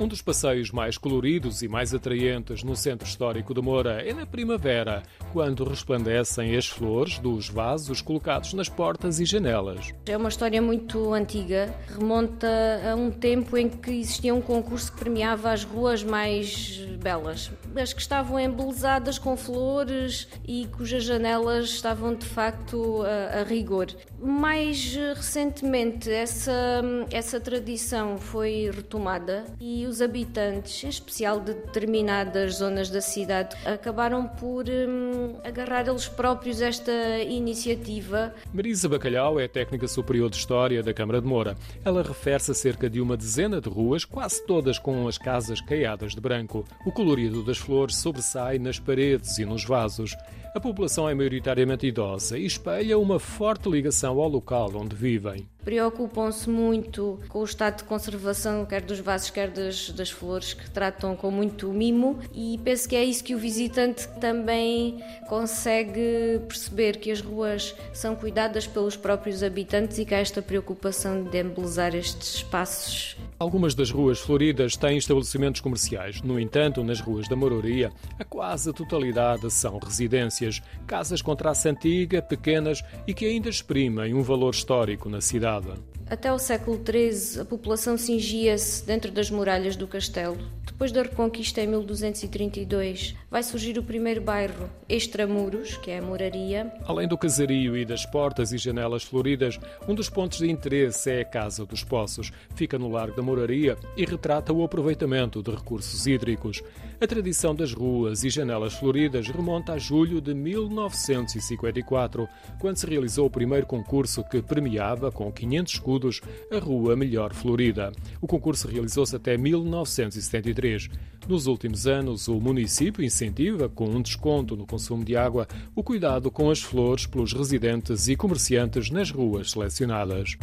Um dos passeios mais coloridos e mais atraentes no centro histórico de Moura é na primavera, quando resplandecem as flores dos vasos colocados nas portas e janelas. É uma história muito antiga, remonta a um tempo em que existia um concurso que premiava as ruas mais belas, as que estavam embelezadas com flores e cujas janelas estavam de facto a, a rigor. Mais recentemente, essa, essa tradição foi retomada e os habitantes, em especial de determinadas zonas da cidade, acabaram por hum, agarrar eles próprios esta iniciativa. Marisa Bacalhau é técnica superior de História da Câmara de Moura. Ela refere-se a cerca de uma dezena de ruas, quase todas com as casas caiadas de branco. O colorido das flores sobressai nas paredes e nos vasos. A população é maioritariamente idosa e espelha uma forte ligação ao local onde vivem. Preocupam-se muito com o estado de conservação, quer dos vasos, quer das, das flores, que tratam com muito mimo, e penso que é isso que o visitante também consegue perceber: que as ruas são cuidadas pelos próprios habitantes e que há esta preocupação de embelezar estes espaços Algumas das ruas floridas têm estabelecimentos comerciais. No entanto, nas ruas da Mororia, a quase totalidade são residências, casas com traça antiga, pequenas e que ainda exprimem um valor histórico na cidade. another. Até o século XIII, a população cingia-se dentro das muralhas do castelo. Depois da Reconquista, em 1232, vai surgir o primeiro bairro, Extramuros, que é a moraria. Além do casario e das portas e janelas floridas, um dos pontos de interesse é a Casa dos Poços. Fica no Largo da Moraria e retrata o aproveitamento de recursos hídricos. A tradição das ruas e janelas floridas remonta a julho de 1954, quando se realizou o primeiro concurso que premiava, com 500 escudos, a rua melhor florida. O concurso realizou-se até 1973. Nos últimos anos, o município incentiva, com um desconto no consumo de água, o cuidado com as flores pelos residentes e comerciantes nas ruas selecionadas.